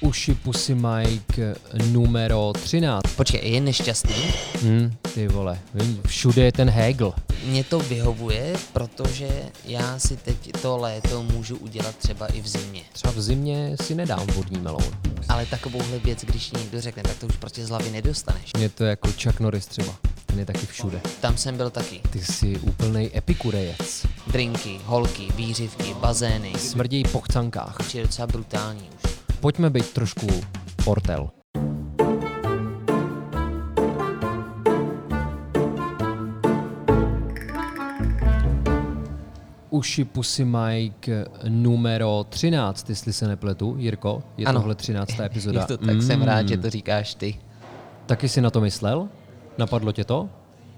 Uši Pussy Mike numero 13. Počkej, je nešťastný? Hm, ty vole, vím, všude je ten Hegel. Mně to vyhovuje, protože já si teď to léto můžu udělat třeba i v zimě. Třeba v zimě si nedám vodní meloun. Ale takovouhle věc, když někdo řekne, tak to už prostě z hlavy nedostaneš. Je to jako Chuck Norris třeba. Ten je taky všude. Tam jsem byl taky. Ty jsi úplnej epikurejec. Drinky, holky, výřivky, bazény. Smrdějí po chcankách. Je docela brutální už. Pojďme být trošku portel. Uši Pussy Mike numero 13, jestli se nepletu. Jirko, je Ano. tohle 13. epizoda. Je to tak, jsem Mm. rád, že to říkáš ty. Taky si na to myslel? Napadlo tě to?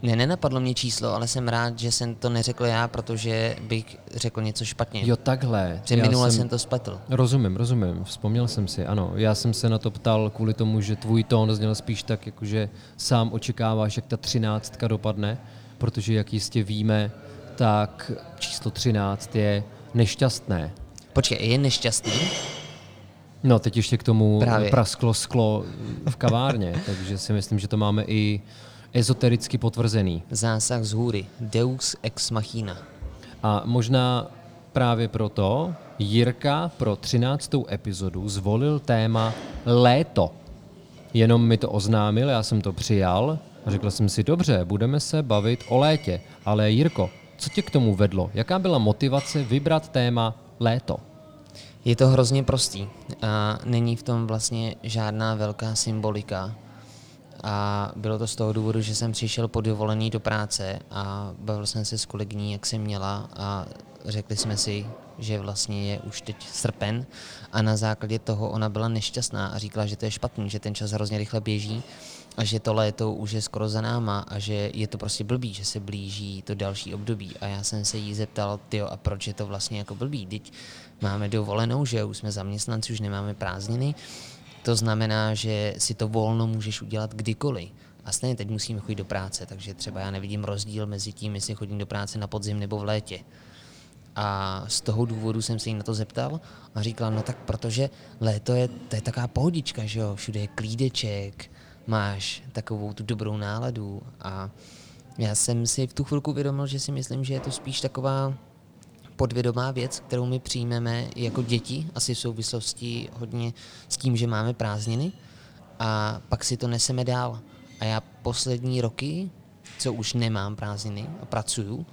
Ne, nenapadlo mě číslo, ale jsem rád, že jsem to neřekl já, protože bych řekl něco špatně. Jo, takhle. Že minule jsem... to spletl. Rozumím, rozumím, vzpomněl jsem si, ano. Já jsem se na to ptal kvůli tomu, že tvůj tón zněl spíš tak, jakože sám očekáváš, jak ta třináctka dopadne, protože jak jistě víme, tak číslo 13 je nešťastné. Počkej, je nešťastný? No, teď ještě k tomu Právě. prasklo sklo v kavárně, takže si myslím, že to máme i ezotericky potvrzený. Zásah z hůry. Deus ex machina. A možná právě proto Jirka pro 13. epizodu zvolil téma léto. Jenom mi to oznámil, já jsem to přijal a řekl jsem si, dobře, budeme se bavit o létě. Ale Jirko, co tě k tomu vedlo? Jaká byla motivace vybrat téma léto? Je to hrozně prostý. A není v tom vlastně žádná velká symbolika. A bylo to z toho důvodu, že jsem přišel po dovolený do práce a bavil jsem se s kolegyní, jak jsem měla a řekli jsme si, že vlastně je už teď srpen a na základě toho ona byla nešťastná a říkala, že to je špatný, že ten čas hrozně rychle běží a že to léto už je skoro za náma a že je to prostě blbý, že se blíží to další období. A já jsem se jí zeptal, tyjo, a proč je to vlastně jako blbý? Teď máme dovolenou, že už jsme zaměstnanci, už nemáme prázdniny, to znamená, že si to volno můžeš udělat kdykoliv. A stejně teď musíme chodit do práce, takže třeba já nevidím rozdíl mezi tím, jestli chodím do práce na podzim nebo v létě. A z toho důvodu jsem se jí na to zeptal a říkala, no tak protože léto je, to je taková pohodička, že jo, všude je klídeček, máš takovou tu dobrou náladu a já jsem si v tu chvilku uvědomil, že si myslím, že je to spíš taková podvědomá věc, kterou my přijmeme jako děti, asi v souvislosti hodně s tím, že máme prázdniny a pak si to neseme dál. A já poslední roky, co už nemám prázdniny a pracuju,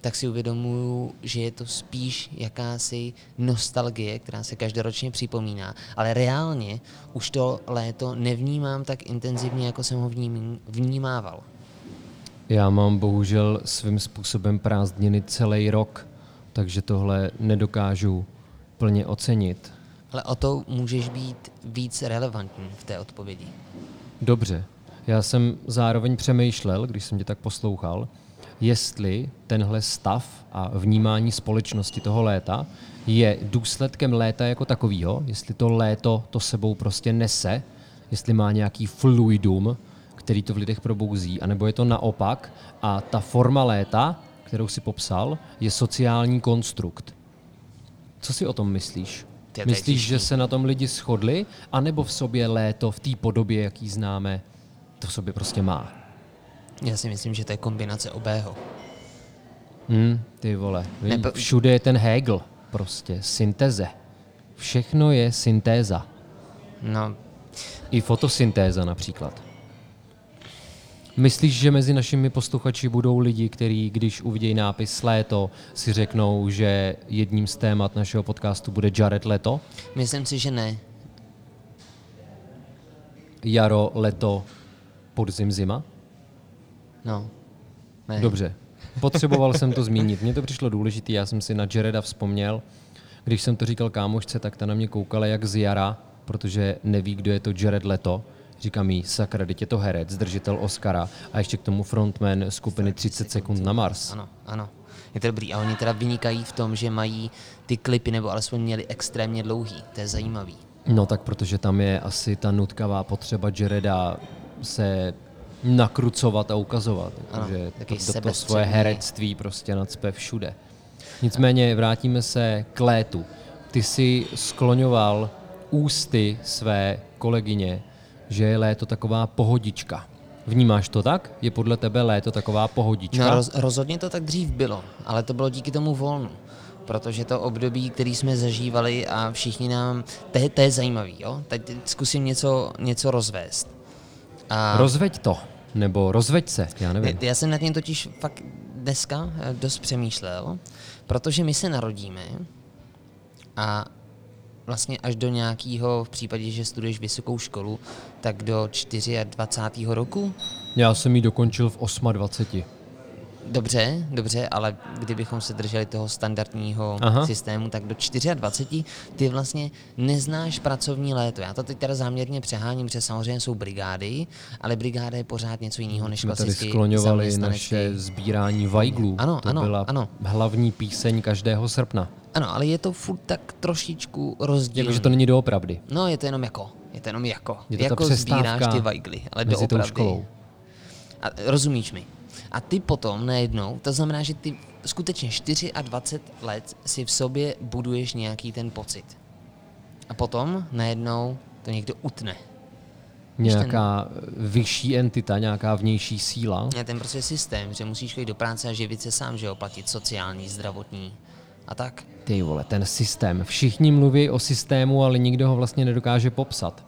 tak si uvědomuju, že je to spíš jakási nostalgie, která se každoročně připomíná, ale reálně už to léto nevnímám tak intenzivně, jako jsem ho vním, vnímával. Já mám bohužel svým způsobem prázdniny celý rok, takže tohle nedokážu plně ocenit. Ale o to můžeš být víc relevantní v té odpovědi. Dobře. Já jsem zároveň přemýšlel, když jsem tě tak poslouchal, jestli tenhle stav a vnímání společnosti toho léta je důsledkem léta jako takového, jestli to léto to sebou prostě nese, jestli má nějaký fluidum, který to v lidech probouzí, anebo je to naopak a ta forma léta, kterou si popsal, je sociální konstrukt. Co si o tom myslíš? To je Myslíš, že se na tom lidi shodli, anebo v sobě léto v té podobě, jaký známe, to v sobě prostě má? Já si myslím, že to je kombinace obého. Hm, ty vole, Nebo- všude je ten Hegel, prostě, synteze. Všechno je syntéza. No, I fotosyntéza například. Myslíš, že mezi našimi posluchači budou lidi, kteří, když uvidějí nápis léto, si řeknou, že jedním z témat našeho podcastu bude Jared Leto? myslím si, že ne. Jaro, leto, podzim, zima? No, ne. Dobře. Potřeboval jsem to zmínit. Mně to přišlo důležité, já jsem si na Jareda vzpomněl. Když jsem to říkal kámošce, tak ta na mě koukala jak z jara, protože neví, kdo je to Jared Leto. Říkám jí, sakra, teď je to herec, držitel Oscara a ještě k tomu frontman skupiny 30 sekund na Mars. Ano, ano. Je to dobrý. A oni teda vynikají v tom, že mají ty klipy, nebo alespoň měli extrémně dlouhý. To je zajímavý. No tak protože tam je asi ta nutkavá potřeba Jareda se nakrucovat a ukazovat. Ano, taky to, to, to svoje herectví prostě nacpe všude. Nicméně vrátíme se k létu. Ty jsi skloňoval ústy své kolegyně, že je léto taková pohodička. Vnímáš to tak? Je podle tebe léto taková pohodička? No roz, rozhodně to tak dřív bylo, ale to bylo díky tomu volnu. Protože to období, který jsme zažívali a všichni nám, to je, to je zajímavý, jo? Teď zkusím něco, něco rozvést. A... Rozveď to, nebo rozveď se, já nevím. Já jsem nad tím totiž fakt dneska eh, dost přemýšlel, protože my se narodíme a vlastně až do nějakého, v případě, že studuješ vysokou školu, tak do 24. roku? Já jsem ji dokončil v 28. Dobře, dobře, ale kdybychom se drželi toho standardního Aha. systému, tak do 24 ty vlastně neznáš pracovní léto. Já to teď teda záměrně přeháním, protože samozřejmě jsou brigády, ale brigáda je pořád něco jiného než klasicky tady skloňovali naše sbírání vajglů. Ano, to ano, byla ano. hlavní píseň každého srpna. Ano, ale je to furt tak trošičku rozdílný. Jakože to není doopravdy. No, je to jenom jako. Je to jenom jako. Je to jako sbíráš ty vajgly, ale doopravdy. školou. A rozumíš mi? A ty potom najednou, to znamená, že ty skutečně 24 let si v sobě buduješ nějaký ten pocit. A potom najednou to někdo utne. Nějaká ten, vyšší entita, nějaká vnější síla? Je ten prostě systém, že musíš chodit do práce a živit se sám, že jo, platit sociální, zdravotní a tak. Ty vole, ten systém. Všichni mluví o systému, ale nikdo ho vlastně nedokáže popsat.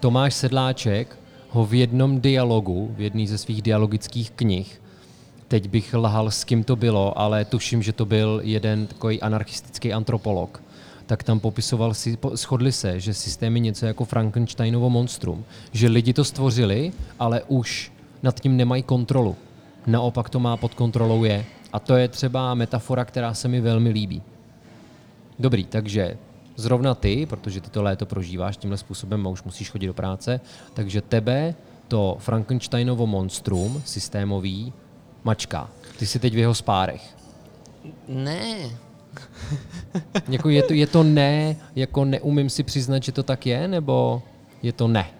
Tomáš Sedláček ho v jednom dialogu, v jedné ze svých dialogických knih, teď bych lhal, s kým to bylo, ale tuším, že to byl jeden takový anarchistický antropolog, tak tam popisoval si, shodli se, že systém je něco jako Frankensteinovo monstrum. Že lidi to stvořili, ale už nad tím nemají kontrolu. Naopak to má pod kontrolou je. A to je třeba metafora, která se mi velmi líbí. Dobrý, takže zrovna ty, protože ty to léto prožíváš tímhle způsobem a už musíš chodit do práce, takže tebe to Frankensteinovo monstrum systémový mačka. Ty jsi teď v jeho spárech. Ne. jako je, to, je to ne, jako neumím si přiznat, že to tak je, nebo je to ne?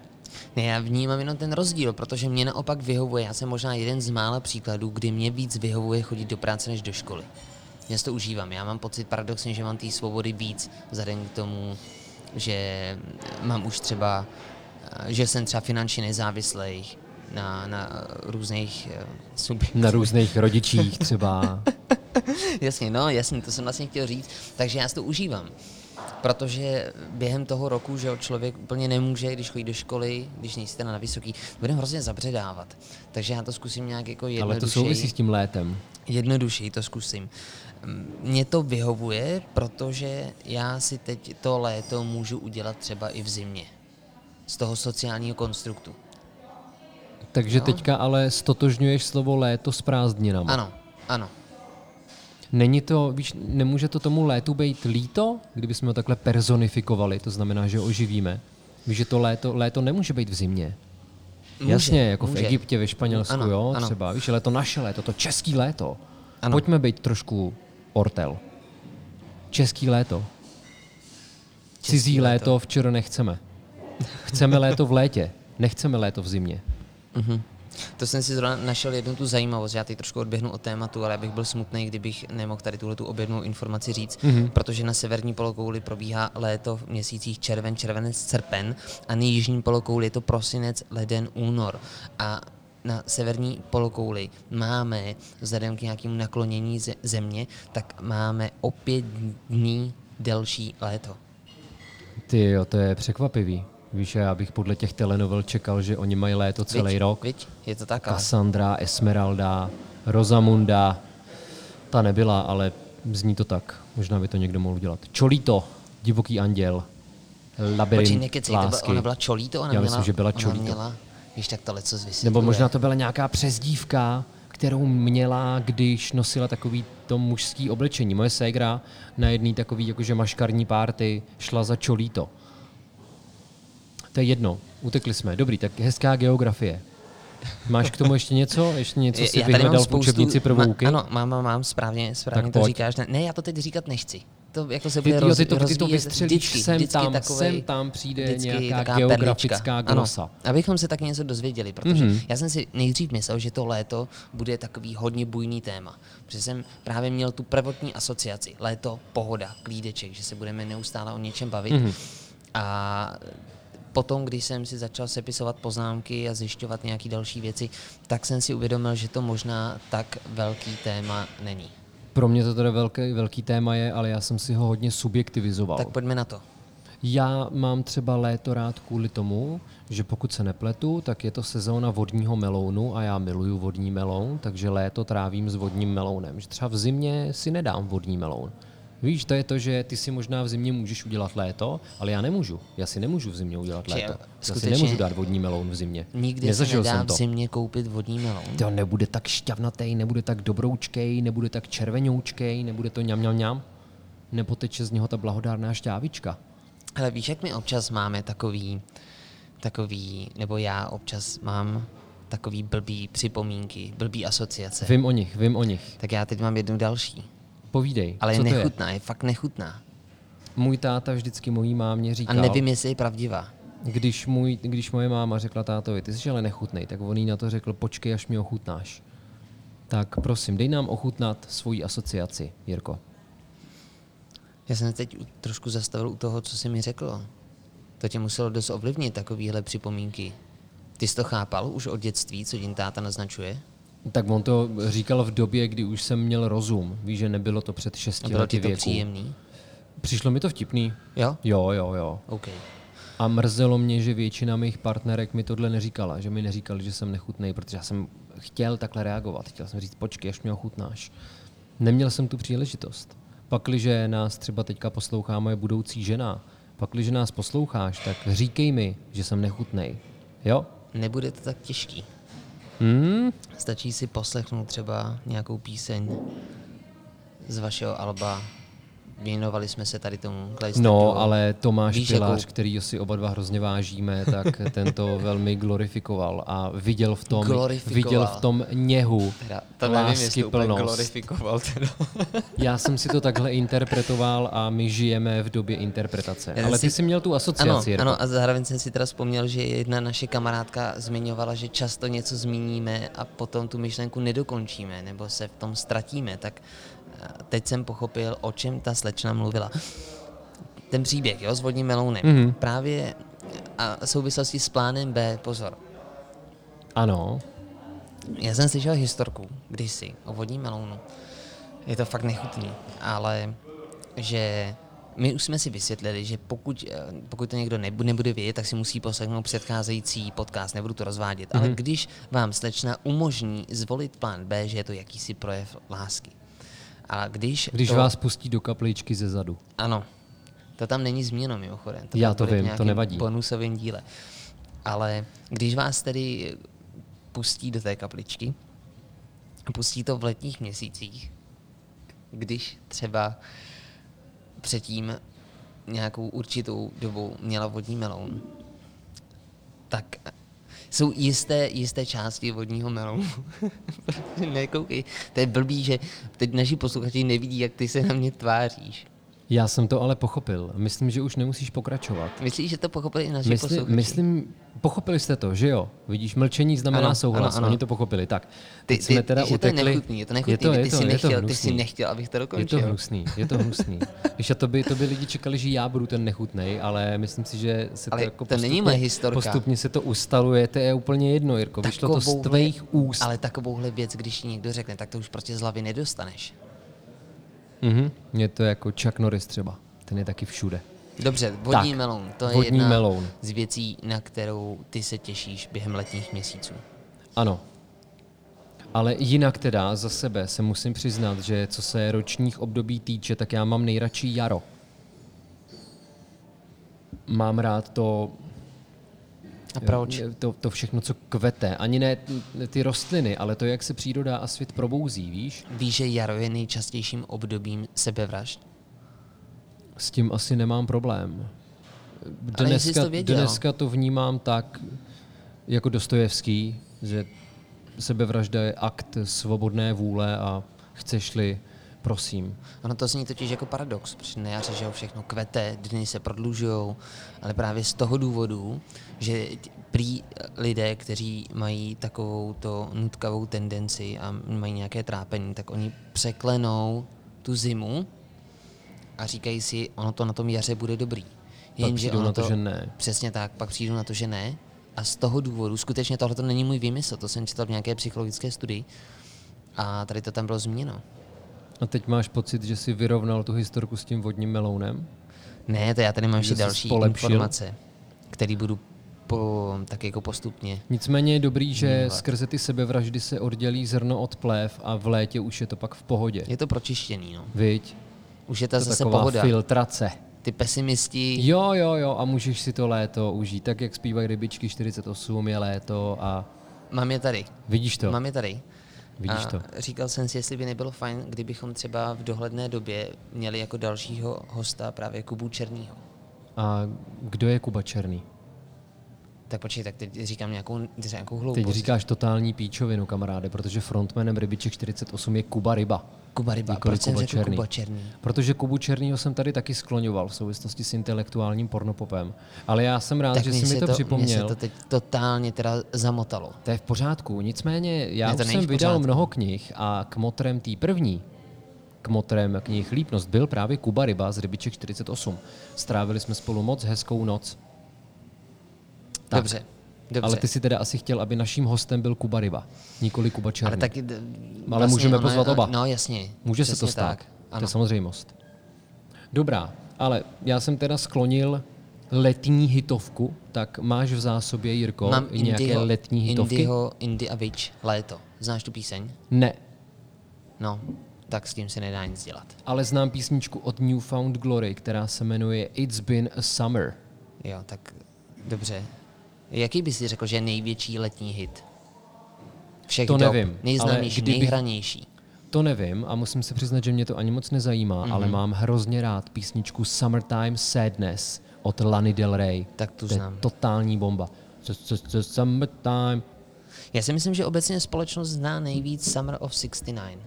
Ne, já vnímám jenom ten rozdíl, protože mě naopak vyhovuje. Já jsem možná jeden z mála příkladů, kdy mě víc vyhovuje chodit do práce než do školy. Já si to užívám. Já mám pocit paradoxně, že mám té svobody víc, vzhledem k tomu, že mám už třeba, že jsem třeba finančně nezávislý, na, na různých uh, subjektech. Na různých rodičích třeba. jasně, no, jasně, to jsem vlastně chtěl říct. Takže já si to užívám. Protože během toho roku, že člověk úplně nemůže, když chodí do školy, když nejste na vysoký, bude hrozně zabředávat. Takže já to zkusím nějak jako jednodušeji. Ale to souvisí s tím létem. Jednodušeji to zkusím. Mně to vyhovuje, protože já si teď to léto můžu udělat třeba i v zimě. Z toho sociálního konstruktu. Takže no. teďka ale stotožňuješ slovo léto s prázdninami. Ano, ano. Není to, víš, nemůže to tomu létu být líto, kdybychom ho takhle personifikovali, to znamená, že ho oživíme. Víš, že to léto, léto nemůže být v zimě. Může, Jasně, jako může. v Egyptě, ve Španělsku, ano, jo, ano. třeba, víš, ale to naše léto, to český léto. Ano. Pojďme být trošku ortel. Český léto. Český Cizí léto. léto včera nechceme. Chceme léto v létě, nechceme léto v zimě. Mm-hmm. To jsem si zrovna našel jednu tu zajímavost. Já teď trošku odběhnu od tématu, ale bych byl smutný, kdybych nemohl tady tuhle tu objevnou informaci říct, mm-hmm. protože na severní polokouli probíhá léto v měsících červen, červenec, srpen a na jižní polokouli je to prosinec, leden, únor. A na severní polokouli máme, vzhledem k nějakému naklonění země, tak máme o pět dní delší léto. Ty jo, to je překvapivý. Víš, já bych podle těch telenovel čekal, že oni mají léto celý viď, rok. Viď, je to tak. Cassandra, Esmeralda, Rosamunda, ta nebyla, ale zní to tak. Možná by to někdo mohl udělat. Čolito, divoký anděl, labirint Počkej, nekeci, lásky. ona byla Čolito? Ona já měla, myslím, že byla Čolito. Měla, víš, tak to leco Nebo možná to byla nějaká přezdívka, kterou měla, když nosila takový to mužský oblečení. Moje ségra na jedný takový jakože maškarní párty šla za Čolito. To je jedno, utekli jsme. Dobrý, tak hezká geografie. Máš k tomu ještě něco? Ještě něco si vyhledal v učebnici pro vůky? Ano, mám, mám, mám, správně, správně tak to pojď. říkáš. Ne, ne, já to teď říkat nechci. To jako se bude ty, roz, ty to, ty to vystřelíš vždycky, sem vždycky tam, takovej, sem tam přijde nějaká geografická glosa. Ano, abychom se taky něco dozvěděli, protože mm-hmm. já jsem si nejdřív myslel, že to léto bude takový hodně bujný téma. Protože jsem právě měl tu prvotní asociaci. Léto, pohoda, klídeček, že se budeme neustále o něčem bavit. Mm-hmm A potom, když jsem si začal sepisovat poznámky a zjišťovat nějaké další věci, tak jsem si uvědomil, že to možná tak velký téma není. Pro mě to teda velký, velký téma je, ale já jsem si ho hodně subjektivizoval. Tak pojďme na to. Já mám třeba léto rád kvůli tomu, že pokud se nepletu, tak je to sezóna vodního melounu a já miluju vodní meloun, takže léto trávím s vodním melounem. Že třeba v zimě si nedám vodní meloun. Víš, to je to, že ty si možná v zimě můžeš udělat léto, ale já nemůžu. Já si nemůžu v zimě udělat léto. Já si nemůžu dát vodní meloun v zimě. Nikdy Nezažil se nedá jsem to. v zimě koupit vodní meloun. To nebude tak šťavnatý, nebude tak dobroučkej, nebude tak červenoučkej, nebude to ňam, ňam, ňam. Nepoteče z něho ta blahodárná šťávička. Ale víš, jak my občas máme takový, takový, nebo já občas mám takový blbý připomínky, blbý asociace. Vím o nich, vím o nich. Tak já teď mám jednu další. Povídej, Ale je to je? nechutná, je? fakt nechutná. Můj táta vždycky mojí mámě A říkal, nevím, jestli je pravdivá. když, můj, když moje máma řekla tátovi, ty jsi ale nechutnej, tak on jí na to řekl, počkej, až mi ochutnáš. Tak prosím, dej nám ochutnat svoji asociaci, Jirko. Já jsem se teď trošku zastavil u toho, co jsi mi řekl. To tě muselo dost ovlivnit, takovýhle připomínky. Ty jsi to chápal už od dětství, co tím táta naznačuje? Tak on to říkal v době, kdy už jsem měl rozum. Víš, že nebylo to před A šesti bylo lety to věku. příjemný? Přišlo mi to vtipný. Jo? Jo, jo, jo. OK. A mrzelo mě, že většina mých partnerek mi tohle neříkala, že mi neříkali, že jsem nechutný, protože já jsem chtěl takhle reagovat. Chtěl jsem říct, počkej, až mě ochutnáš. Neměl jsem tu příležitost. Pakliže nás třeba teďka poslouchá moje budoucí žena, pakliže nás posloucháš, tak říkej mi, že jsem nechutnej. Jo? Nebude to tak těžký. Hmm? Stačí si poslechnout třeba nějakou píseň z vašeho alba. Věnovali jsme se tady tomu. Klejste No, ale Tomáš Víš, Pilář, jakou- který si oba dva hrozně vážíme, tak ten to velmi glorifikoval a viděl v tom, viděl v tom něhu, Teda, to nevím, lásky úplně plnost. glorifikoval. Teda. Já jsem si to takhle interpretoval a my žijeme v době interpretace. Já Ale si- ty jsi měl tu asociaci, Ano, ano, a zároveň jsem si teda vzpomněl, že jedna naše kamarádka zmiňovala, že často něco zmíníme a potom tu myšlenku nedokončíme nebo se v tom ztratíme, tak teď jsem pochopil, o čem ta slečna mluvila. Ten příběh, jo, s vodním melounem. Mhm. Mm-hmm. Právě a souvislosti s plánem B, pozor. Ano, Já jsem slyšel historku kdysi o vodním melounu. Je to fakt nechutný, ale že my už jsme si vysvětlili, že pokud, eh, pokud to někdo nebu- nebude vědět, tak si musí poslechnout předcházející podcast, nebudu to rozvádět. Mm-hmm. Ale když vám slečna umožní zvolit plán B, že je to jakýsi projev lásky. A když, když to, vás pustí do kapličky ze zadu. Ano, to tam není zmíněno mimochodem. Já to bude v vím, to nevadí. bonusovém díle. Ale když vás tedy pustí do té kapličky, a pustí to v letních měsících, když třeba předtím nějakou určitou dobu měla vodní meloun, tak jsou jisté, jisté části vodního melounu. Nekoukej, to je blbý, že teď naši posluchači nevidí, jak ty se na mě tváříš. Já jsem to ale pochopil. Myslím, že už nemusíš pokračovat. Myslíš, že to pochopili i naši Myslím, posluchači? myslím, pochopili jste to, že jo? Vidíš, mlčení znamená Ano, souhlas. ano, ano. Oni to pochopili. Tak, Ty, teď jsme ty, teda že to je utekli. nechutný, je to nechutný, je to, je ty, to, jsi je to nechtěl, ty jsi nechtěl, abych to Je dokončil. to hnusný, je to hnusný. Víš, a to by, to by lidi čekali, že já budu ten nechutnej, ale myslím si, že se Ale to jako to není postupně, moje historka. Postupně se to ustaluje, to je úplně jedno, Jirko. Vyšlo to z tvých úst. Ale takovouhle věc, když ti někdo řekne, tak to už prostě z hlavy nedostaneš. Mhm. Je to jako Chuck Norris třeba. Ten je taky všude. Dobře, vodní Tak, meloun, to je vodní jedna meloun. z věcí, na kterou ty se těšíš během letních měsíců. Ano. Ale jinak teda za sebe se musím přiznat, že co se ročních období týče, tak já mám nejradši jaro. Mám rád to, A proč? to, to všechno, co kvete. Ani ne ty rostliny, ale to, jak se příroda a svět probouzí, víš? Víš, že jaro je nejčastějším obdobím sebevražd? S tím asi nemám problém. Ale jestli jsi Dneska, to věděl. dneska to vnímám tak, jako Dostojevský, že sebevražda je akt svobodné vůle a chceš-li, prosím. Ono to zní totiž jako paradox, protože na jaře, že všechno kvete, dny se prodlužují, ale právě z toho důvodu, že prý lidé, kteří mají takovou to nutkavou tendenci a mají nějaké trápení, tak oni překlenou tu zimu a říkají si, ono to na tom jaře bude dobrý. Jenže přijdou ono na to, že ne. Přesně tak, pak přijdu na to, že ne. A z toho důvodu, skutečně tohle to není můj výmysl, to jsem četl v nějaké psychologické studii. A tady to tam bylo zmíněno. A teď máš pocit, že jsi vyrovnal tu historku s tím vodním melounem? Ne, to já tady mám ještě další polepšil? informace, které budu po, tak jako postupně. Nicméně je dobrý, že Vnímat. skrze ty sebevraždy se oddělí zrno od plév a v létě už je to pak v pohodě. Je to pročištěný, no. Viď? Už je ta To zase pohoda. filtrace. Ty pesimisti, Jo, jo, jo, a můžeš si to léto užít. Tak, jak zpívají rybičky 48, je léto a mám je tady. vidíš to, Mám je tady. Vidíš a to. říkal jsem si, jestli by nebylo fajn, kdybychom třeba v dohledné době měli jako dalšího hosta právě Kubu Černýho. A kdo je Kuba Černý? Tak počkej, tak teď říkám nějakou, nějakou hloupost. Teď říkáš totální píčovinu, kamaráde, protože frontmanem Rybiček 48 je Kuba Ryba. Kuba Ryba, Nikoli proč jsem Kuba řekl Černý. Kuba Černý? Protože Kubu Černýho jsem tady taky skloňoval v souvislosti s intelektuálním pornopopem. Ale já jsem rád, tak že jsi mi to, Mně připomněl. se to teď totálně teda zamotalo. To je v pořádku. Nicméně já to už jsem vydal mnoho knih a kmotrem té první, kmotrem knih Lípnost, byl právě Kuba Ryba z Rybiček 48. Strávili jsme spolu moc hezkou noc. Tak. Dobře, dobře. Ale ty si teda asi chtěl, aby naším hostem byl Kuba Ryba, nikoli Kuba Černý. Ale taky... d- Ale můžeme ono pozvat oba. No jasně. Může se to stát. Tak. To je samozřejmost. Dobrá, ale já jsem teda sklonil letní hitovku, tak máš v zásobě, Jirko, Mám nějaké Indyho, letní hitovky? Indyho, Indy a Witch, Léto. Znáš tu píseň? Ne, No, tak s tím se nedá nic dělat. ale znám písničku od Newfound Glory, která se jmenuje It's Been a Summer. Jo, tak dobře. Jaký bys si řekl, že je největší letní hit? Všech To dob, nevím, Nejznámější, ale kdybych- nejhranější. To nevím a musím se přiznat, že mě to ani moc nezajímá, Mhm. ale mám hrozně rád písničku Summertime Sadness od Lany Del Rey. Tak tu to je znám. totální bomba. Summertime. Já si myslím, že obecně společnost zná nejvíc Summer of 69.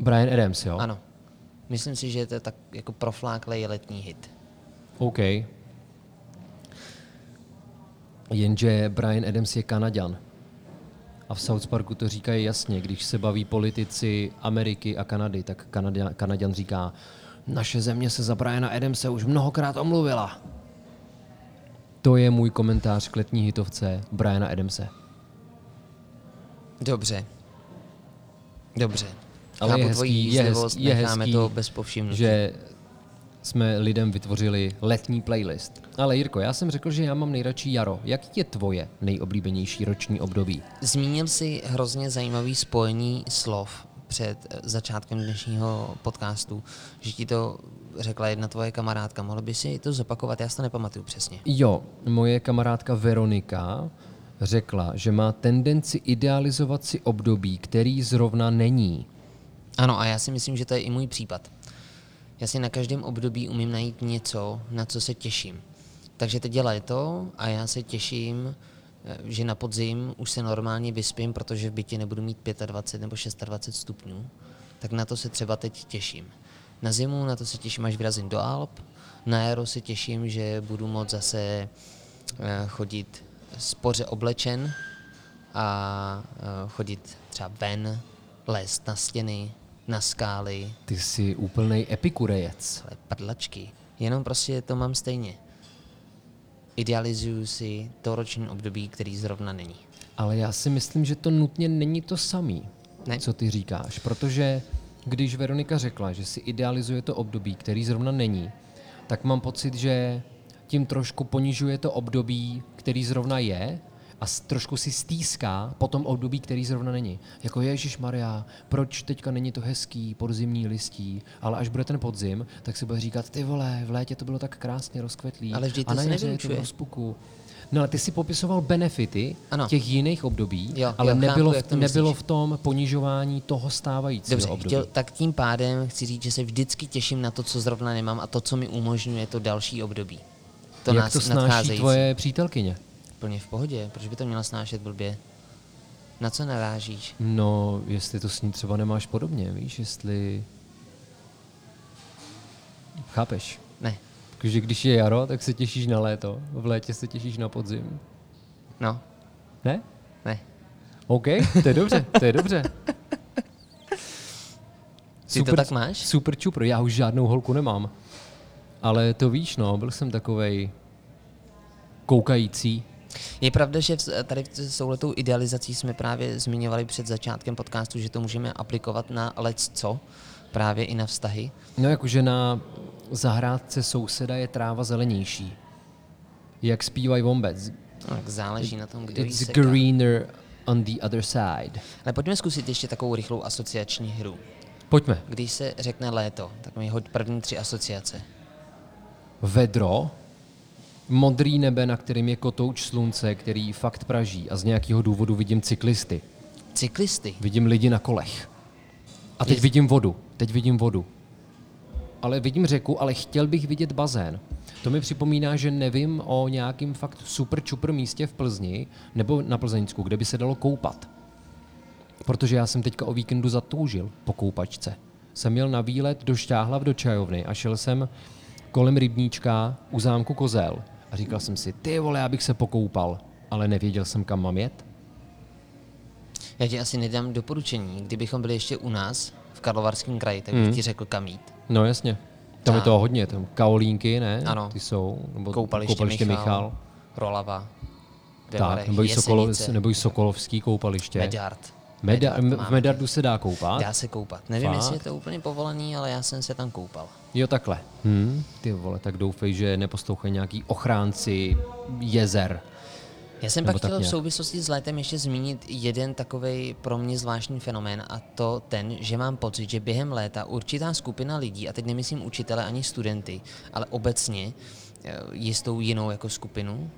Brian Adams, jo? Ano. Myslím si, že to je tak jako profláklej letní hit. OK. Jenže Brian Adams je Kanaďan. A v South Parku to říkají jasně, když se baví politici Ameriky a Kanady, tak Kanaďan, Kanaďan říká, naše země se za Briana Adamse už mnohokrát omluvila. To je můj komentář k letní hitovce Briana Adamse. Dobře. Dobře. Ale Chápu je hezký, je hezký, je hezký, to bez povšimnutí. že jsme lidem vytvořili letní playlist. Ale Jirko, já jsem řekl, že já mám nejradši jaro. Jak je tvoje nejoblíbenější roční období? Zmínil si hrozně zajímavý spojení slov před eh, začátkem dnešního podcastu, že ti to řekla jedna tvoje kamarádka. Mohl by si to zopakovat? Já si to nepamatuju přesně. Jo, moje kamarádka Veronika řekla, že má tendenci idealizovat si období, který zrovna není. Ano, a já si myslím, že to je i můj případ. Já si na každém období umím najít něco, na co se těším. Takže teď je léto a já se těším, eh, že na podzim už se normálně vyspím, protože v bytě nebudu mít 25 nebo 26 stupňů. Tak na to se třeba teď těším. Na zimu na to se těším, až vyrazím do Alp. Na jaro se těším, že budu moct zase eh, chodit spoře oblečen a eh, chodit třeba ven, lézt na stěny, na skály, Ty jsi úplný epikurejec. ale prdlačky. Jenom prostě to mám stejně. Idealizuju si to roční období, který zrovna není. Ale já si myslím, že to nutně není to samý, Ne. co ty říkáš. Protože když Veronika řekla, že si idealizuje to období, který zrovna není, tak mám pocit, že tím trošku ponižuje to období, který zrovna je a trošku si stýská po tom období, který zrovna není. Jako Ježíš Maria, proč teďka není to hezký podzimní listí, ale až bude ten podzim, tak si bude říkat, ty vole, v létě to bylo tak krásně rozkvetlý Ale vždyť a to na se jaře je to v rozpuku. No ale ty si popisoval benefity Ano. těch jiných období, Jo, ale jo, chápu, nebylo, jak v, to nebylo v tom ponižování toho stávajícího Dobře, období. chtěl, tak tím pádem chci říct, že se vždycky těším na to, co zrovna nemám a to, co mi umožňuje to další období. To Jak nás, to snáší tvoje přítelkyně? Plně v pohodě, proč by to měla snášet blbě? Na co narážíš? No, jestli to s ní třeba nemáš podobně, víš, jestli... Chápeš? Ne, Takže když je jaro, tak se těšíš na léto, v létě se těšíš na podzim. no, Ne? ne. OK, to je dobře, to je dobře. Ty to tak máš? Super čupr, já už žádnou holku nemám. Ale to víš, no, byl jsem takovej koukající. Je pravda, že tady s touhletou idealizací jsme právě zmiňovali před začátkem podcastu, že to můžeme aplikovat na lec co, právě i na vztahy. No jakože na zahrádce souseda je tráva zelenější. Jak zpívají vombec. No, tak záleží na tom, jí It's greener on the other side. Ale pojďme zkusit ještě takovou rychlou asociační hru. Pojďme. Když se řekne léto, tak mi hoď první tři asociace. Vedro, modrý nebe, na kterým je kotouč slunce, který fakt praží a z nějakého důvodu vidím cyklisty. Cyklisty. Vidím lidi na kolech. A teď Jest- vidím vodu. Teď vidím vodu. Ale vidím řeku, ale chtěl bych vidět bazén. To mi připomíná, že nevím o nějakým fakt super čupr místě v Plzni nebo na Plzeňsku, kde by se dalo koupat. Protože já jsem teďka o víkendu zatoužil po koupačce. Jsem měl na výlet do Šťáhlav do čajovny a šel jsem kolem rybníčka u zámku Kozel a říkal jsem si, ty vole, já bych se pokoupal, ale nevěděl jsem, kam mám jet. Já ti asi nedám doporučení. Kdybychom byli ještě u nás, v Karlovarském kraji, tak bych Mhm. ti řekl kam jít. No jasně. Tam je Tak. toho hodně, tam kaolínky, ne? Ano. Ty jsou, nebo Koupaliště, koupaliště Michal, Michal. Rolava, Tak, nebo i, Sokolo, nebo i Sokolovský koupaliště. Medard. Meda, Medard m- v. Medardu se dá koupat? Dá se koupat. Nevím, Fakt? jestli je to úplně povolený, ale já jsem se tam koupal. Jo, takhle. Hm, ty vole, tak doufej, že neposlouchají nějaký ochránci jezer. Já jsem Nebo pak chtěl v souvislosti s létem ještě zmínit jeden takový pro mě zvláštní fenomén a to ten, že mám pocit, že během léta určitá skupina lidí, a teď nemyslím učitele ani studenty, ale obecně eh, jistou jinou jako skupinu,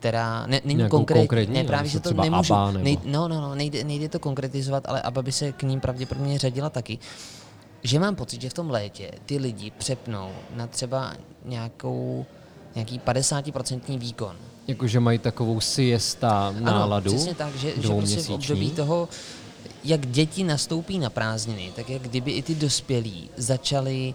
která ne, není Nějakou konkrétní, konkrétní, ne, právě, že to nemůžu, ABBA nebo- nej, no, no, no, nejde, nejde to konkretizovat, ale ABBA by se k ním pravděpodobně řadila taky, že mám pocit, že v tom létě ty lidi přepnou na třeba nějakou, nějaký 50% výkon. Jakože mají takovou siesta náladu. Ano, přesně tak, že, že prostě v období toho, jak děti nastoupí na prázdniny, tak jak kdyby i ty dospělí začali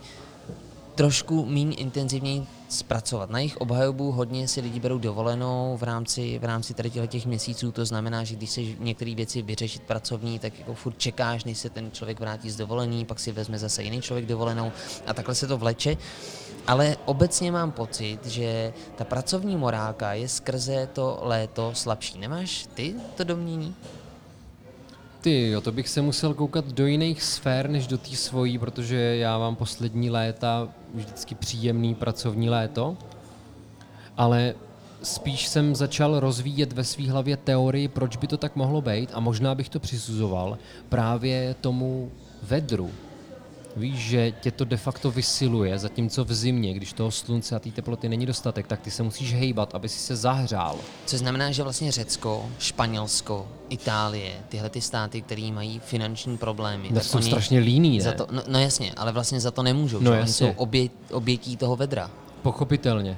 trošku méně intenzivněji zpracovat. Na jejich obhajobu hodně si lidi berou dovolenou v rámci, v rámci tady těch měsíců, to znamená, že když se některé věci vyřešit pracovní, tak jako furt čekáš, než se ten člověk vrátí z dovolený, pak si vezme zase jiný člověk dovolenou a takhle se to vleče. Ale obecně mám pocit, že ta pracovní morálka je skrze to léto slabší. Nemáš ty to domnění? Ty jo, to bych se musel koukat do jiných sfér, než do té svojí, protože já mám poslední léta vždycky příjemný pracovní léto, ale spíš jsem začal rozvíjet ve své hlavě teorii, proč by to tak mohlo být a možná bych to přisuzoval právě tomu vedru. Víš, že tě to de facto vysiluje, zatímco v zimě, když toho slunce a té teploty není dostatek, tak ty se musíš hejbat, aby si se zahřál. Což znamená, že vlastně Řecko, Španělsko, Itálie, tyhle ty státy, které mají finanční problémy, No, jsou strašně líný, ne? za to, no, no jasně, ale vlastně za to nemůžou. No že? Oni jsou obě, obětí toho vedra. Pochopitelně.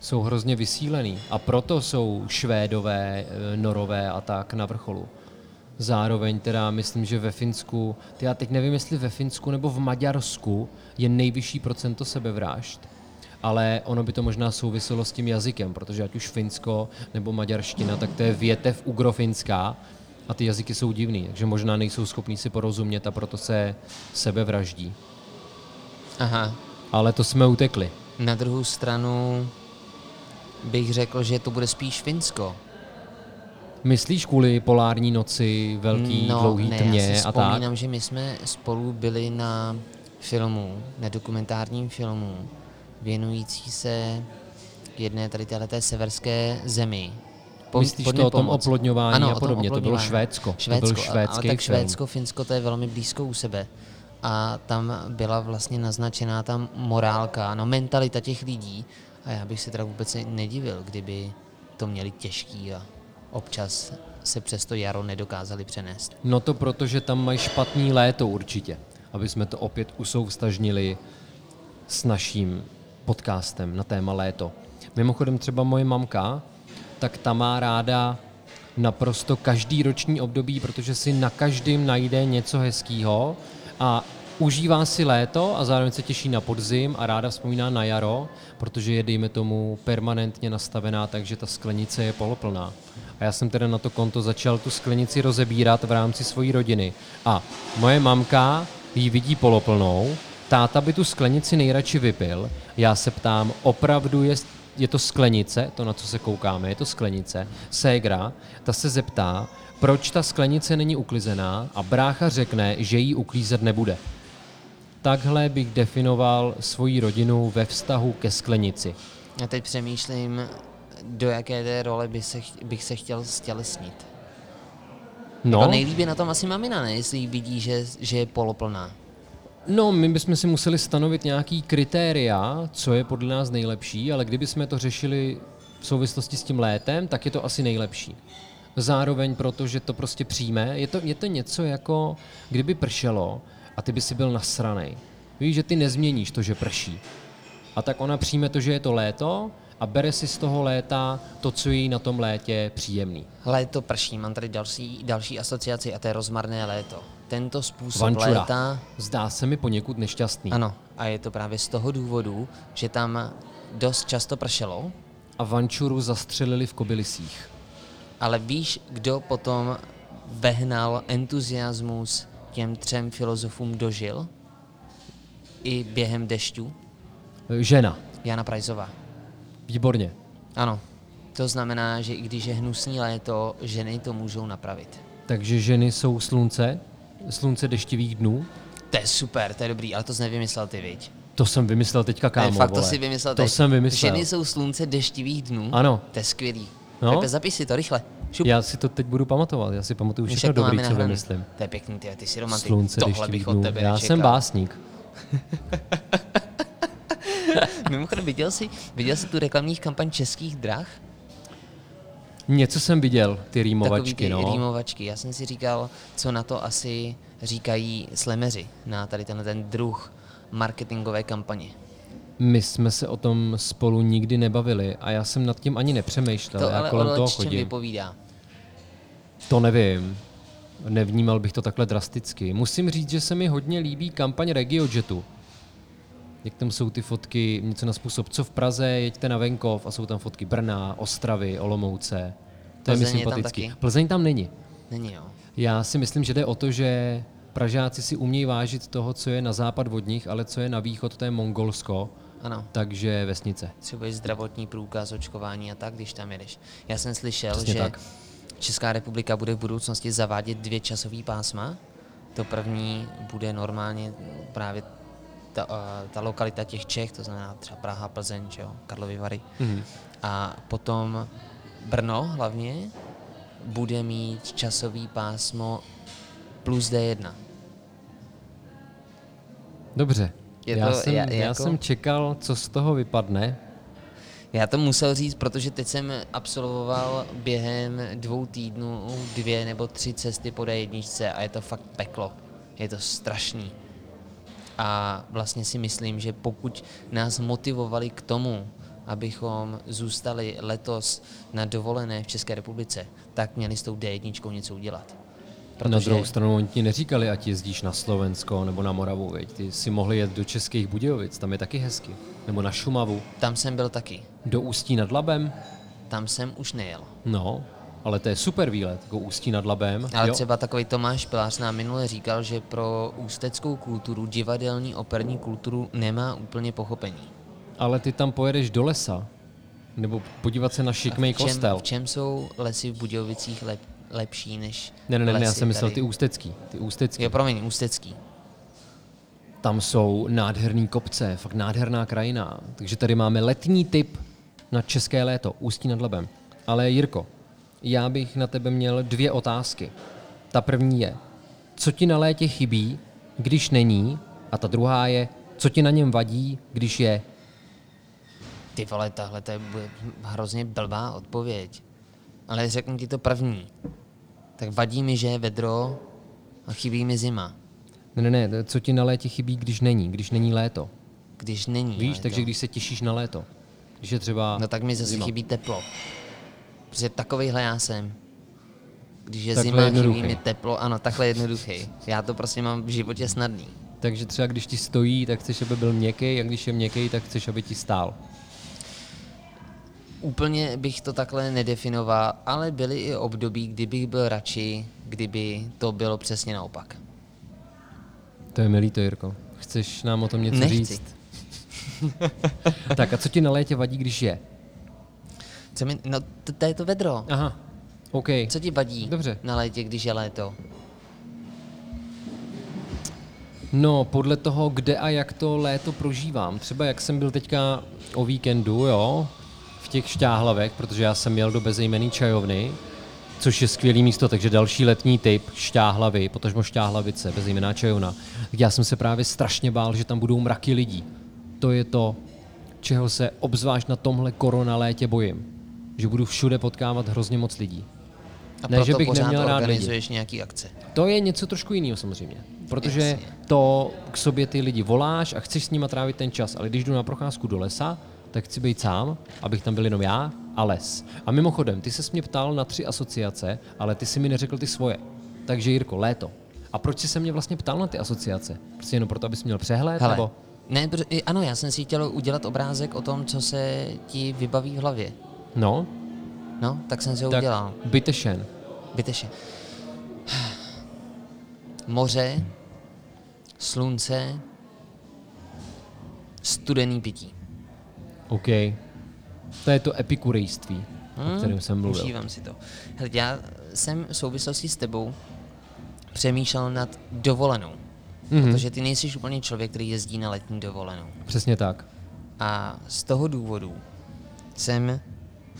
Jsou hrozně vysílený. A proto jsou Švédové, eh, Norové a tak na vrcholu. Zároveň teda myslím, že ve Finsku, ty já teď nevím, jestli ve Finsku nebo v Maďarsku je nejvyšší procento sebevrážd, ale ono by to možná souviselo s tím jazykem, protože ať už Finsko nebo maďarština, tak to je větev ugrofinská a ty jazyky jsou divný, takže možná nejsou schopní si porozumět a proto se sebevraždí. Aha. Ale to jsme utekli. Na druhou stranu bych řekl, že to bude spíš Finsko. Myslíš kvůli polární noci, velký, dlouhý ne, tmě já si a tak? vzpomínám, že my jsme spolu byli na filmu, na dokumentárním filmu, věnující se jedné tady téhleté severské zemi. Po- Myslíš to o tom pomoct. oplodňování ano, a podobně, to bylo oplodňování. Švédsko. To Švédsko, byl a- švédský ale tak film. Švédsko, Finsko, to je velmi blízko u sebe. A tam byla vlastně naznačená ta morálka, no mentalita těch lidí. A já bych se teda vůbec nedivil, kdyby to měli těžký a občas se přes to jaro nedokázali přenést. No to proto, že tam mají špatný léto určitě. Aby jsme to opět usoustažnili s naším podcastem na téma léto. Mimochodem třeba moje mamka, tak ta má ráda naprosto každý roční období, protože si na každém najde něco hezkého a užívá si léto a zároveň se těší na podzim a ráda vzpomíná na jaro, protože je, dejme tomu, permanentně nastavená, takže ta sklenice je poloplná. A já jsem teda na to konto začal tu sklenici rozebírat v rámci své rodiny. A moje mamka ji vidí poloplnou táta by tu sklenici nejradši vypil, já se ptám, opravdu je, je to sklenice, to na co se koukáme, je to sklenice, ségra, ta se zeptá, proč ta sklenice není uklizená a brácha řekne, že ji uklízet nebude. Takhle bych definoval svoji rodinu ve vztahu ke sklenici. Já teď přemýšlím, do jaké té role bych se, bych se chtěl stělesnit. No, Jako nejlíbí na tom asi mamina, ne? Jestli vidí, že, že je poloplná. no, my bychom si museli stanovit nějaký kritéria, co je podle nás nejlepší, ale kdybychom to řešili v souvislosti s tím létem, tak je to asi nejlepší. Zároveň proto, že to prostě přijme, je to, je to něco jako, kdyby pršelo a ty by si byl nasranej. Víš, že ty nezměníš to, že prší. A tak ona přijme to, že je to léto a bere si z toho léta to, co jí na tom létě příjemný. Léto prší, mám tady další, další asociaci a to je rozmarné léto. Tento způsob Vančura. léta, Zdá se mi poněkud nešťastný. ano, a je to právě z toho důvodu, že tam dost často pršelo, A Vančuru zastřelili v Kobylisích. ale víš, kdo potom vehnal entuziasmus těm třem filozofům dožil? I během dešťů? Žena. Jana Prajzová. Výborně. Ano, to znamená, že i když je hnusný léto, ženy to můžou napravit. Takže ženy jsou slunce, slunce deštivých dnů. To je super, to je dobrý, ale to jsi nevymyslel ty, viď? To jsem vymyslel teďka, kámo, ne, fakt vole. to si vymyslel To teď. jsem vymyslel. Ženy jsou slunce deštivých dnů. Ano. To je skvělý. No. Pepe, zapiš si to rychle. Šup. Já si to teď budu pamatovat, já si pamatuju všechno dobrý, co vymyslím. To je pěkný, ty, ty jsi romantik. Slunce Tohle bych od tebe Já nečekal. jsem básník. Mimochodem, viděl jsi, viděl jsi tu reklamní kampaň českých drah? Něco jsem viděl, ty Takový rýmovačky, ty no. rýmovačky. Já jsem si říkal, co na to asi říkají slemeři na tady tenhle ten druh marketingové kampaně. My jsme se o tom spolu nikdy nebavili a já jsem nad tím ani nepřemýšlel. To já ale kolem toho čem chodím. vypovídá. To nevím. Nevnímal bych to takhle drasticky. Musím říct, že se mi hodně líbí kampaň RegioJetu. Jak tam jsou ty fotky, něco na způsob, co v Praze, jeďte na venkov a jsou tam fotky Brna, Ostravy, Olomouce. To je mi Plzeň je tam sympatický. taky? Plzeň tam není. Není jo. Já si myslím, že jde o to, že Pražáci si umějí vážit toho, co je na západ od nich, ale co je na východ, to je Mongolsko, Ano. takže vesnice. Třeba zdravotní průkaz, očkování a tak, když tam jedeš. Já jsem slyšel, Přesně že tak. Česká republika bude v budoucnosti zavádět dvě časové pásma. To první bude normálně právě ta, uh, ta lokalita těch Čech, to znamená třeba Praha, Plzeň, že jo, Karlovy Vary. Mhm. A potom Brno hlavně bude mít časový pásmo plus D1. Dobře. Je já to- jsem, já- já jako- jsem čekal, co z toho vypadne. Já to musel říct, protože teď jsem absolvoval během dvou týdnů dvě nebo tři cesty po D1 a je to fakt peklo. Je to strašný. A vlastně si myslím, že pokud nás motivovali k tomu, abychom zůstali letos na dovolené v České republice, tak měli s tou D1 něco udělat. Na druhou stranu oni ti neříkali, ať jezdíš na Slovensko nebo na Moravu, veď. Ty si mohli jet do Českých Budějovic, tam je taky hezky. Nebo na Šumavu, tam jsem byl taky. do Ústí nad Labem. Tam jsem už nejel. No, ale to je super výlet, jako Ústí nad Labem. Ale jo? třeba takový Tomáš Pilář nám minule říkal, že pro ústeckou kulturu, divadelní, operní kulturu nemá úplně pochopení. ale ty tam pojedeš do lesa, nebo podívat se na šikmej v čem, kostel. v čem jsou lesy v Budějovicích lep, lepší než Ne, ne, ne, ne, já lesy jsem myslel tady? ty ústecký. Ty ústecký. Jo, promiň, ústecký. Tam jsou nádherný kopce, fakt nádherná krajina. Takže tady máme letní typ na české léto, Ústí nad Labem. Ale Jirko, já bych na tebe měl dvě otázky. Ta první je, co ti na létě chybí, když není? A ta druhá je, co ti na něm vadí, když je? Ty vole, tahle to je hrozně blbá odpověď. Ale řeknu ti to první. Tak vadí mi, že je vedro a chybí mi zima. Ne, ne, ne, co ti na létě chybí, když není, když není léto. Když není Víš, léto. takže když se těšíš na léto. Když je třeba No tak mi zase zima. chybí teplo. Protože takovejhle já jsem. Když je Takhle zima, jednoduchý. chybí mi teplo, ano, takhle jednoduchý. Já to prostě mám v životě snadný. Takže třeba když ti stojí, tak chceš, aby byl měkký, a když je měkký, tak chceš, aby ti stál. Úplně bych to takhle nedefinoval, ale byly i období, kdy bych byl radši, kdyby to bylo přesně naopak. To je milý to, Jirko. Chceš nám o tom něco Nechci. říct? tak a co ti na létě vadí, když je? Co mi, no, to, to je to vedro. Aha, OK. Co ti vadí Dobře. na létě, když je léto? No, podle toho, kde a jak to léto prožívám. Třeba jak jsem byl teďka o víkendu, jo, v těch šťáhlavech, protože já jsem jel do bezejmený čajovny, což je skvělý místo, takže další letní typ šťáhlavy, potažmo šťáhlavice, bezejmená čajovna. Tak já jsem se právě strašně bál, že tam budou mraky lidí. To je to, čeho se obzvlášť na tomhle korona létě bojím. Že budu všude potkávat hrozně moc lidí. A Ne, proto že bych pořád neměl rád lidi. organizuješ nějaký akce. To je něco trošku jiného samozřejmě. Protože Jasně. to k sobě ty lidi voláš a chceš s nima trávit ten čas. Ale když jdu na procházku do lesa, tak chci být sám, abych tam byl jenom já a les. A mimochodem, ty se mě ptal na tři asociace, ale ty si mi neřekl ty svoje. Takže Jirko, léto. A proč jsi se mě vlastně ptal na ty asociace? Prostě jenom proto, abys měl přehled? Hele, Nebo? ne, ano, já jsem si chtěl udělat obrázek o tom, co se ti vybaví v hlavě. No, No, tak jsem si ho tak udělal. bytešen. Byteše. Moře, slunce, studený pití. OK. To je to epikurejství, o kterém jsem mluvil. Užívám si to. Hele, já jsem v souvislosti s tebou přemýšlel nad dovolenou. Mhm. Protože ty nejsi úplně člověk, který jezdí na letní dovolenou. Přesně tak. A z toho důvodu jsem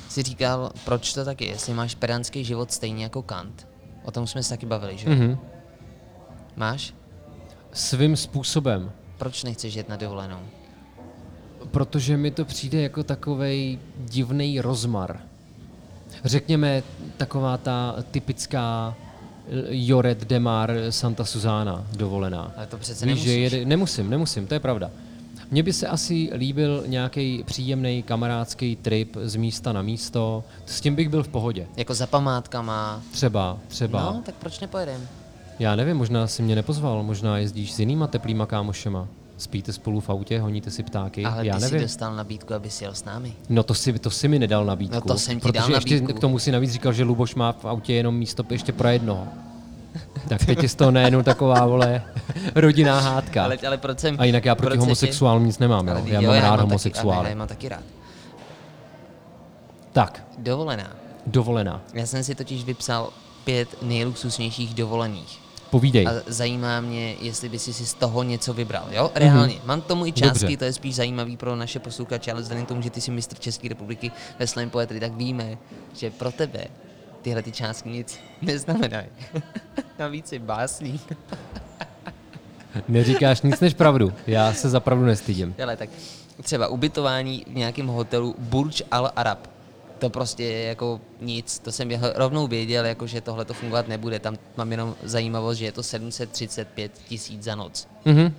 si říkal, proč to tak je, jestli máš pedantský život stejně jako Kant. O tom jsme se taky bavili, že? Mhm. Máš? Svým způsobem. Proč nechceš jet na dovolenou? Protože mi to přijde jako takovej divný rozmar. Řekněme, taková ta typická eh, Joret Demar Santa Susana dovolená. Ale to přece Víš, že nemusíš. jede, nemusím, nemusím, to je pravda. Mně by se asi líbil nějaký příjemný kamarádský trip z místa na místo. S tím bych byl v pohodě. Jako za památkama. Třeba, třeba. No, tak proč nepojedem? Já nevím, možná si mě nepozval, možná jezdíš s jinýma teplýma kámošema. Spíte spolu v autě, honíte si ptáky, Ale ty já jsi nevím. dostal nabídku, aby si jel s námi. No to si, to si mi nedal nabídku. No to jsem ti protože dal ještě nabídku. k tomu si navíc říkal, že Luboš má v autě jenom místo ještě pro jednoho. Tak teď je z toho najednou taková, vole, rodinná hádka. Ale, ale proč jsem... A jinak já proti homosexuálům nic nemám, Ale jo. Já jo, mám já rád homosexuály. já mám taky rád. Tak, Dovolená. dovolená. Já jsem si totiž vypsal pět nejluxusnějších dovolených. Povídej. A zajímá mě, jestli by si si z toho něco vybral, jo? Reálně. Mm-hmm. Mám tomu i částky, Dobře. to je spíš zajímavý pro naše posluchače, ale vzhledem k tomu, že ty jsi mistr České republiky ve slam poetry, tak víme, že pro tebe tyhle ty částky nic neznamenají. Navíc jsi básník. Neříkáš nic než pravdu. Já se za pravdu nestydím. Ale tak třeba ubytování v nějakém hotelu Burj Al Arab. To prostě je jako nic, to jsem rovnou věděl, jako že tohle to fungovat nebude. Tam mám jenom zajímavost, že je to 735 tisíc za noc. Mhm.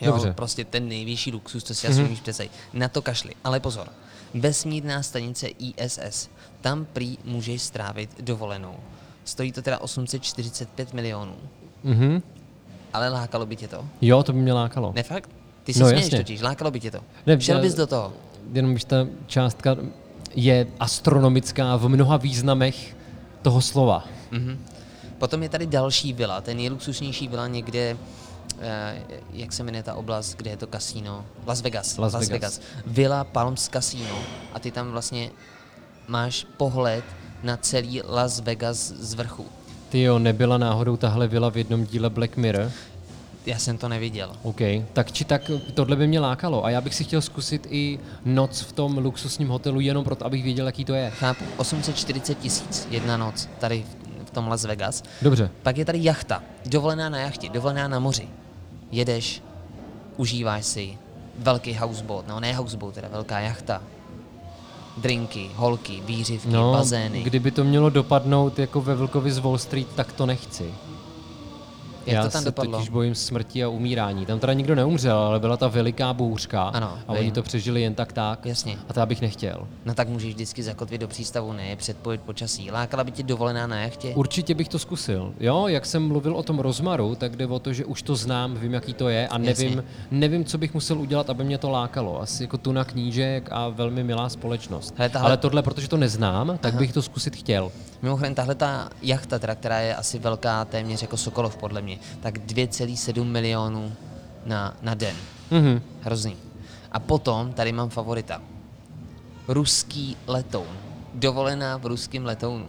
Jo, Dobře. prostě ten nejvyšší luxus, to si asi umíš představit. Na to kašli. Ale pozor, vesmírná stanice ISS, tam prý můžeš strávit dovolenou. Stojí to teda 845 milionů. Mhm. Ale lákalo by tě to? Jo, to by mě lákalo. Ne fakt? Ty si No, směješ totiž, lákalo by tě to. Ne, Šel bys do toho. Jenom když ta částka je astronomická v mnoha významech toho slova. Mhm. Potom je tady další vila, ten nejluxusnější vila někde, eh, jak se jmenuje ta oblast, kde je to kasíno? Las Vegas. Las Las Vegas. Vegas. Vila Palms Casino. A ty tam vlastně máš pohled na celý Las Vegas z vrchu. Ty jo, nebyla náhodou tahle vila v jednom díle Black Mirror? Já jsem to neviděl. OK, tak či tak tohle by mě lákalo a já bych si chtěl zkusit i noc v tom luxusním hotelu jenom proto, abych věděl, jaký to je. Chápu, 840 tisíc jedna noc tady v- tom Las Vegas. Dobře, Pak je tady jachta, dovolená na jachtě, dovolená na moři. Jedeš, užíváš si velký houseboat, no ne houseboat, teda velká jachta. Drinky, holky, výřivky, no, bazény. kdyby to mělo dopadnout jako ve Vlkovi z Wall Street, tak to nechci. Jak já to tam se dopadlo? totiž bojím smrti a umírání. Tam teda nikdo neumřel, ale byla ta veliká bouřka Ano, a oni vím. to přežili jen tak tak. Jasně. A to já bych nechtěl. No tak můžeš vždycky zakotvit do přístavu, ne předpojit počasí. Lákala by tě dovolená na jachtě? Určitě bych to zkusil. Jo, jak jsem mluvil o tom rozmaru, tak jde o to, že už to znám, vím, jaký to je a nevím, Jasně. nevím, co bych musel udělat, aby mě to lákalo. Asi jako tuna knížek a velmi milá společnost. Hele, tahle- Ale tohle, protože to neznám, tak bych to zkusit chtěl. Mimochodem, tahle ta jachta, teda, která je asi velká téměř jako Sokolov podle mě, tak 2,7 milionů na, na den. Mhm. Hrozný. A potom tady mám favorita. Ruský letoun. Dovolená v ruském letounu,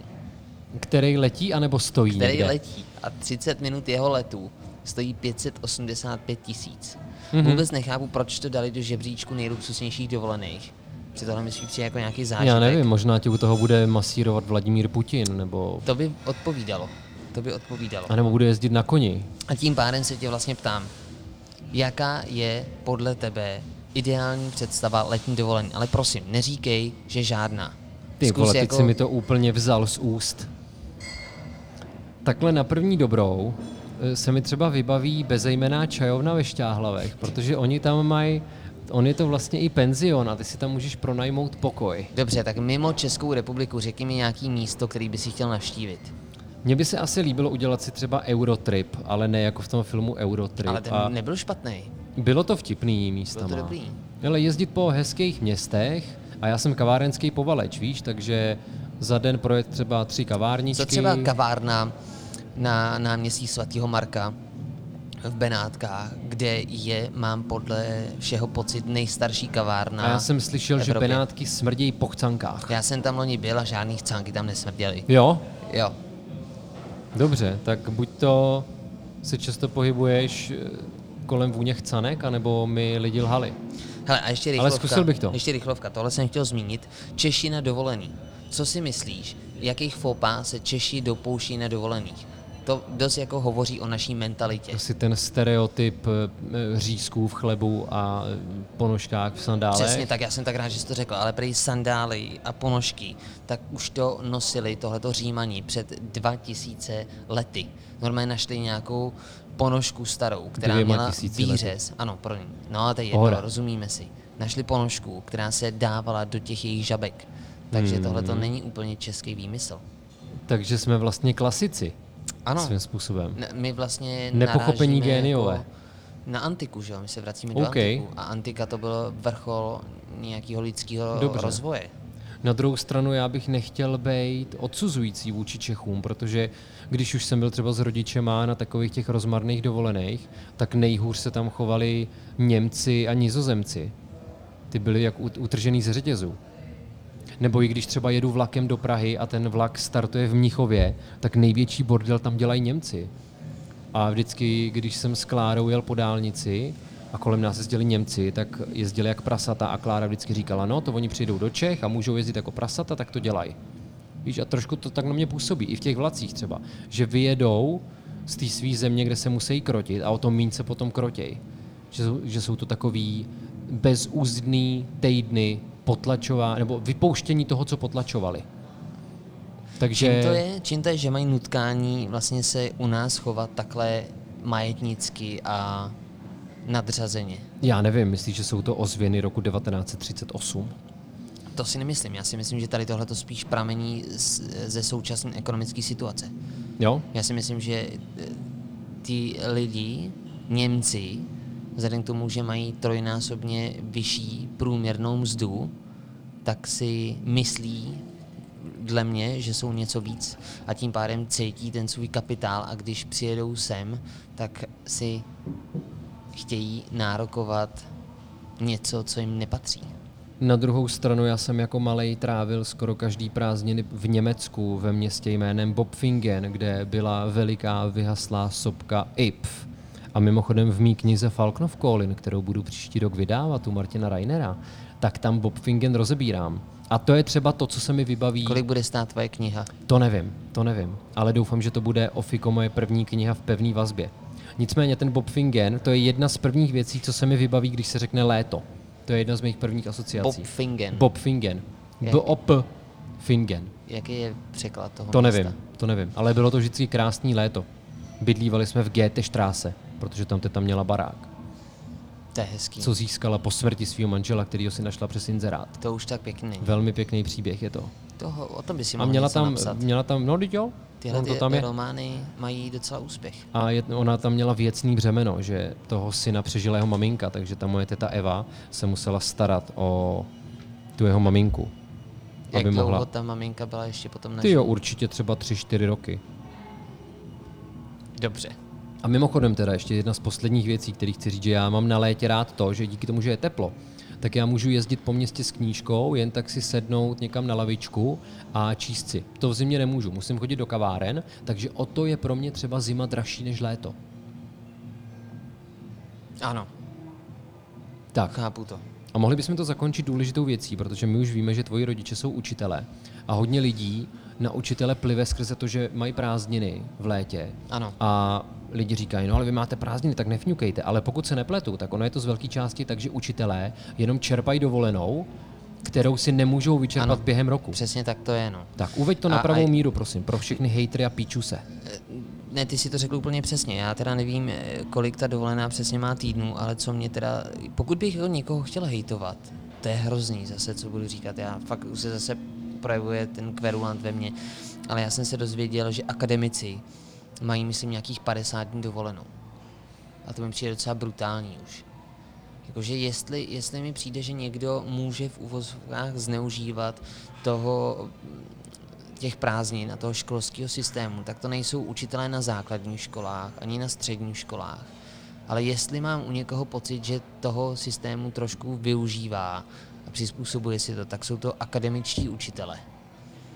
Který letí anebo stojí který někde? letí a 30 minut jeho letu stojí 585 tisíc. Mhm. Mm-hmm. Vůbec nechápu, proč to dali do žebříčku nejluxusnějších dovolených. Při tohle myslí přijde jako nějaký zážitek. Já nevím, možná tě u toho bude masírovat Vladimír Putin, nebo... To by odpovídalo. To by odpovídalo. A nebo bude jezdit na koni. A tím pádem se tě vlastně ptám, jaká je podle tebe ideální představa letní dovolení? Ale prosím, neříkej, že žádná. Ty Zkus vole, teď jako- si mi to úplně vzal z úst. Takhle na první dobrou eh, se mi třeba vybaví bezejmená čajovna ve Šťáhlavech, protože oni tam mají, on je to vlastně i penzion a ty si tam můžeš pronajmout pokoj. Dobře, tak mimo Českou republiku řekni mi nějaký místo, který by si chtěl navštívit. Mně by se asi líbilo udělat si třeba Eurotrip, ale ne jako v tom filmu Eurotrip. Ale ten a nebyl špatný. bylo to vtipný Bylo místama. to dobrý. Ale jezdit po hezkých městech a já jsem kavárenský povaleč, víš, takže za den projet třeba tři kavárničky. Co třeba kavárna na náměstí svatého Marka v Benátkách, kde je, mám podle všeho pocit, nejstarší kavárna A já jsem slyšel, že. Benátky smrdějí po chcankách. Já jsem tam loni byl a žádný chcánky tam nesmrděly. Jo? Jo. Dobře, tak buď to se často pohybuješ eh, kolem vůně chcanek, anebo mi lidi lhali. Hele, a ještě Ale rychlovka. zkusil bych to. Ještě rychlovka, tohle jsem chtěl zmínit. Češi na dovolený. Co si myslíš, jakých fopá se Češi dopouští na dovolených? To dost jako hovoří o naší mentalitě. Asi ten stereotyp eh, řízků v chlebu a eh, ponožkách v sandálech. Přesně tak, já jsem tak rád, že jsi to řekl, ale prý sandály a ponožky, tak už to nosili tohleto římaní před 2000 lety. Normálně našli nějakou ponožku starou, která Dvěma měla tisíci lety. výřez. Ano, pro ní. No a to je jedno, rozumíme si. Našli ponožku, která se dávala do těch jejich žabek. Takže Hmm. tohle to není úplně český výmysl. Takže jsme vlastně klasici Ano, svým způsobem. ne- my vlastně Nepochopení géniové. Jako na antiku, že jo? My se vracíme do OK. antiku. A antika to byl vrchol nějakého lidského Dobře. rozvoje. Na druhou stranu já bych nechtěl být odsuzující vůči Čechům, protože když už jsem byl třeba s rodičema na takových těch rozmarných dovolených, tak nejhůř se tam chovali Němci a Nizozemci. Ty byli jak ut- utržený ze řetězu. Nebo i když třeba jedu vlakem do Prahy a ten vlak startuje v Mnichově, tak největší bordel tam dělají Němci. A vždycky, když jsem s Klárou jel po dálnici a kolem nás jezdili Němci, tak jezdili jak prasata a Klára vždycky říkala, no to oni přijdou do Čech a můžou jezdit jako prasata, tak to dělají. Víš, a trošku to tak na mě působí, i v těch vlacích třeba, že vyjedou z té své země, kde se musí krotit a o tom míň se potom krotěj. Že, že jsou to takový bezúzdný týdny potlačová, nebo vypouštění toho, co potlačovali. Takže... Čím to je, čím to je, že mají nutkání vlastně se u nás chovat takhle majetnicky a nadřazeně? Já nevím, myslíš, že jsou to ozvěny roku 1938? To si nemyslím. Já si myslím, že tady tohle to spíš pramení z, ze současné ekonomické situace. Jo? Já si myslím, že eh, ty lidi, Němci, vzhledem k tomu, že mají trojnásobně vyšší průměrnou mzdu, tak si myslí dle mě, že jsou něco víc a tím pádem cítí ten svůj kapitál a když přijedou sem, tak si chtějí nárokovat něco, co jim nepatří. Na druhou stranu já jsem jako malej trávil skoro každý prázdniny v Německu ve městě jménem Bopfingen, kde byla veliká vyhaslá sopka IPF. A mimochodem v mý knize Falknov Kolin, kterou budu příští rok vydávat u Martina Reinera, tak tam Bopfingen rozebírám. A to je třeba to, co se mi vybaví. Kolik bude stát tvoje kniha? To nevím, to nevím. Ale doufám, že to bude Ofiko moje první kniha v pevné vazbě. Nicméně ten Bob Fingen, to je jedna z prvních věcí, co se mi vybaví, když se řekne léto. To je jedna z mých prvních asociací. Bob Fingen. Bob Fingen. B-O-P Fingen. Jaký je překlad toho To města? nevím, to nevím. Ale bylo to vždycky krásný léto. Bydlívali jsme v GT Štráse, protože tam teta měla barák, To je hezký. co získala po smrti svého manžela, kterýho si našla přes inzerát. To už tak pěkný není. Velmi pěkný příběh je to. Toho, o tom by si A měla tam, napsat. měla tam, no teď jo, Tyhle to ty tam je. romány mají docela úspěch. A je, ona tam měla věcný břemeno, že toho syna přežila jeho maminka, takže ta moje teta Eva se musela starat o tu jeho maminku. Jak aby dlouho mohla... ta maminka byla ještě potom Ty naše? jo, určitě třeba tři, čtyři roky. Dobře. A mimochodem teda ještě jedna z posledních věcí, které chci říct, že já mám na létě rád to, že díky tomu, že je teplo, tak já můžu jezdit po městě s knížkou, jen tak si sednout někam na lavičku a číst si. To v zimě nemůžu, musím chodit do kaváren, takže o to je pro mě třeba zima dražší než léto. Ano, Tak, chápu to. a mohli bychom to zakončit důležitou věcí, protože my už víme, že tvoji rodiče jsou učitelé a hodně lidí na učitele plive skrze to, že mají prázdniny v létě. Ano. A lidi říkají, no ale vy máte prázdniny, tak nefňukejte. Ale pokud se nepletu, tak ono je to z velké části tak, že učitelé jenom čerpají dovolenou, kterou si nemůžou vyčerpat Ano. během roku. Přesně tak to je, no. Tak uveď to na A- pravou a- míru, prosím, pro všechny hejtry a píčuse. Ne, ty si to řekl úplně přesně. Já teda nevím, eh, kolik ta dovolená přesně má týdnů, ale co mě teda, pokud bych ho někoho chtěl hejtovat, to je hrozný zase, co budu říkat. Já fakt už se zase projevuje ten kverulant ve mně. Ale já jsem se dozvěděl, že akademici mají, myslím, nějakých 50 dní dovolenou. A to mi přijde docela brutální už. Jakože jestli, jestli mi přijde, že někdo může v uvozovkách zneužívat toho těch prázdnin a toho školského systému, tak to nejsou učitelé na základních školách ani na středních školách. Ale jestli mám u někoho pocit, že toho systému trošku využívá a přizpůsobuje si to, tak jsou to akademičtí učitele.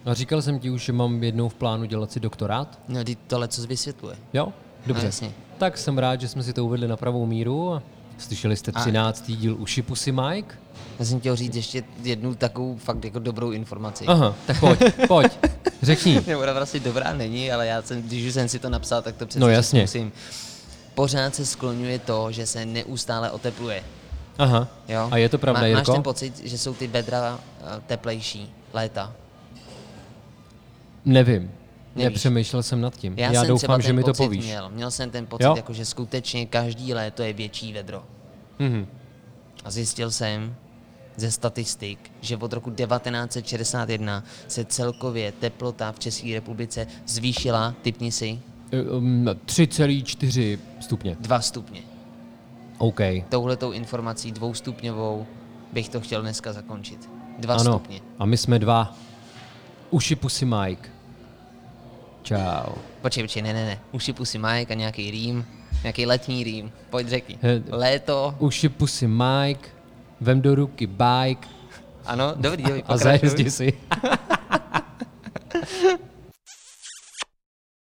A říkal jsem ti už, že mám jednou v plánu dělat si doktorát. No, ty tohle co vysvětluje. Jo? Dobře. No, jasně. tak jsem rád, že jsme si to uvedli na pravou míru. A slyšeli jste A- 13. díl Uši Pusy Mike? Já jsem chtěl říct ještě jednu takovou fakt jako dobrou informaci. Aha, tak pojď, pojď, řekni. Nebo ona vlastně dobrá není, ale já jsem, když už jsem si to napsal, tak to přece No jasně. musím. Pořád se skloňuje to, že se neustále otepluje. Aha, Jo? a je to pravda, Má, Máš Jirko? ten pocit, že jsou ty vedra eh, teplejší léta? Nevím. Nevíš. Nepřemýšlel jsem nad tím. Já, jsem třeba doufám, ten že mi to povíš. Měl. měl jsem ten pocit, Jo? jako, že skutečně každý léto je větší vedro. Mhm. A zjistil jsem ze statistik, že od roku 1961 se celkově teplota v České republice zvýšila, typni si, Um, 3,4 stupně. 2 stupně. OK. Touhletou informací dvoustupňovou bych to chtěl dneska zakončit. 2 Ano. stupně. A my jsme dva. Uši Pusy Mike. Čau. Počkej, počkej, ne, ne, ne. Uši pusy Mike a nějaký rým, nějaký letní rým. Pojď řekni. Léto, Uši Pusy Mike. Vem do ruky bike ano, dobrý, dobrý, a zajezdi si.